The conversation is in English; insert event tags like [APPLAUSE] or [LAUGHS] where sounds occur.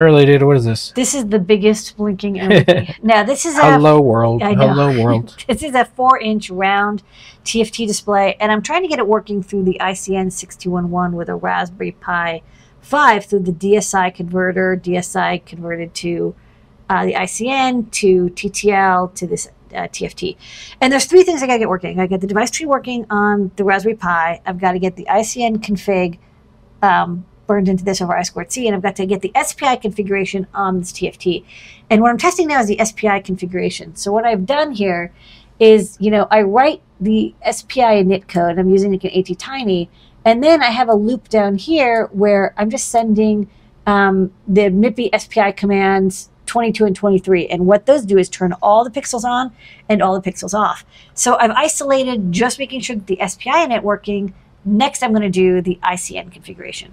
Early data, what is this? This is the biggest blinking [LAUGHS] LED. now this is a Hello world. I know. Hello [LAUGHS] world. this is a four inch round TFT display, and I'm trying to get it working through the ICN 6211 with a Raspberry Pi 5 through the DSI converter. DSI converted to uh, the ICN to TTL to this uh, TFT. And there's three things I gotta get working. I gotta get the device tree working on the Raspberry Pi. I've got to get the ICN config um, burned into this over I squared C, and I've got to get the SPI configuration on this TFT. And what I'm testing now is the SPI configuration. So what I've done here is, you know, I write the SPI init code. I'm using like an ATtiny, and then I have a loop down here where I'm just sending um, the MIPI SPI commands 22 and 23. And what those do is turn all the pixels on and all the pixels off. So I've isolated just making sure that the SPI init working. Next, I'm going to do the ICN configuration.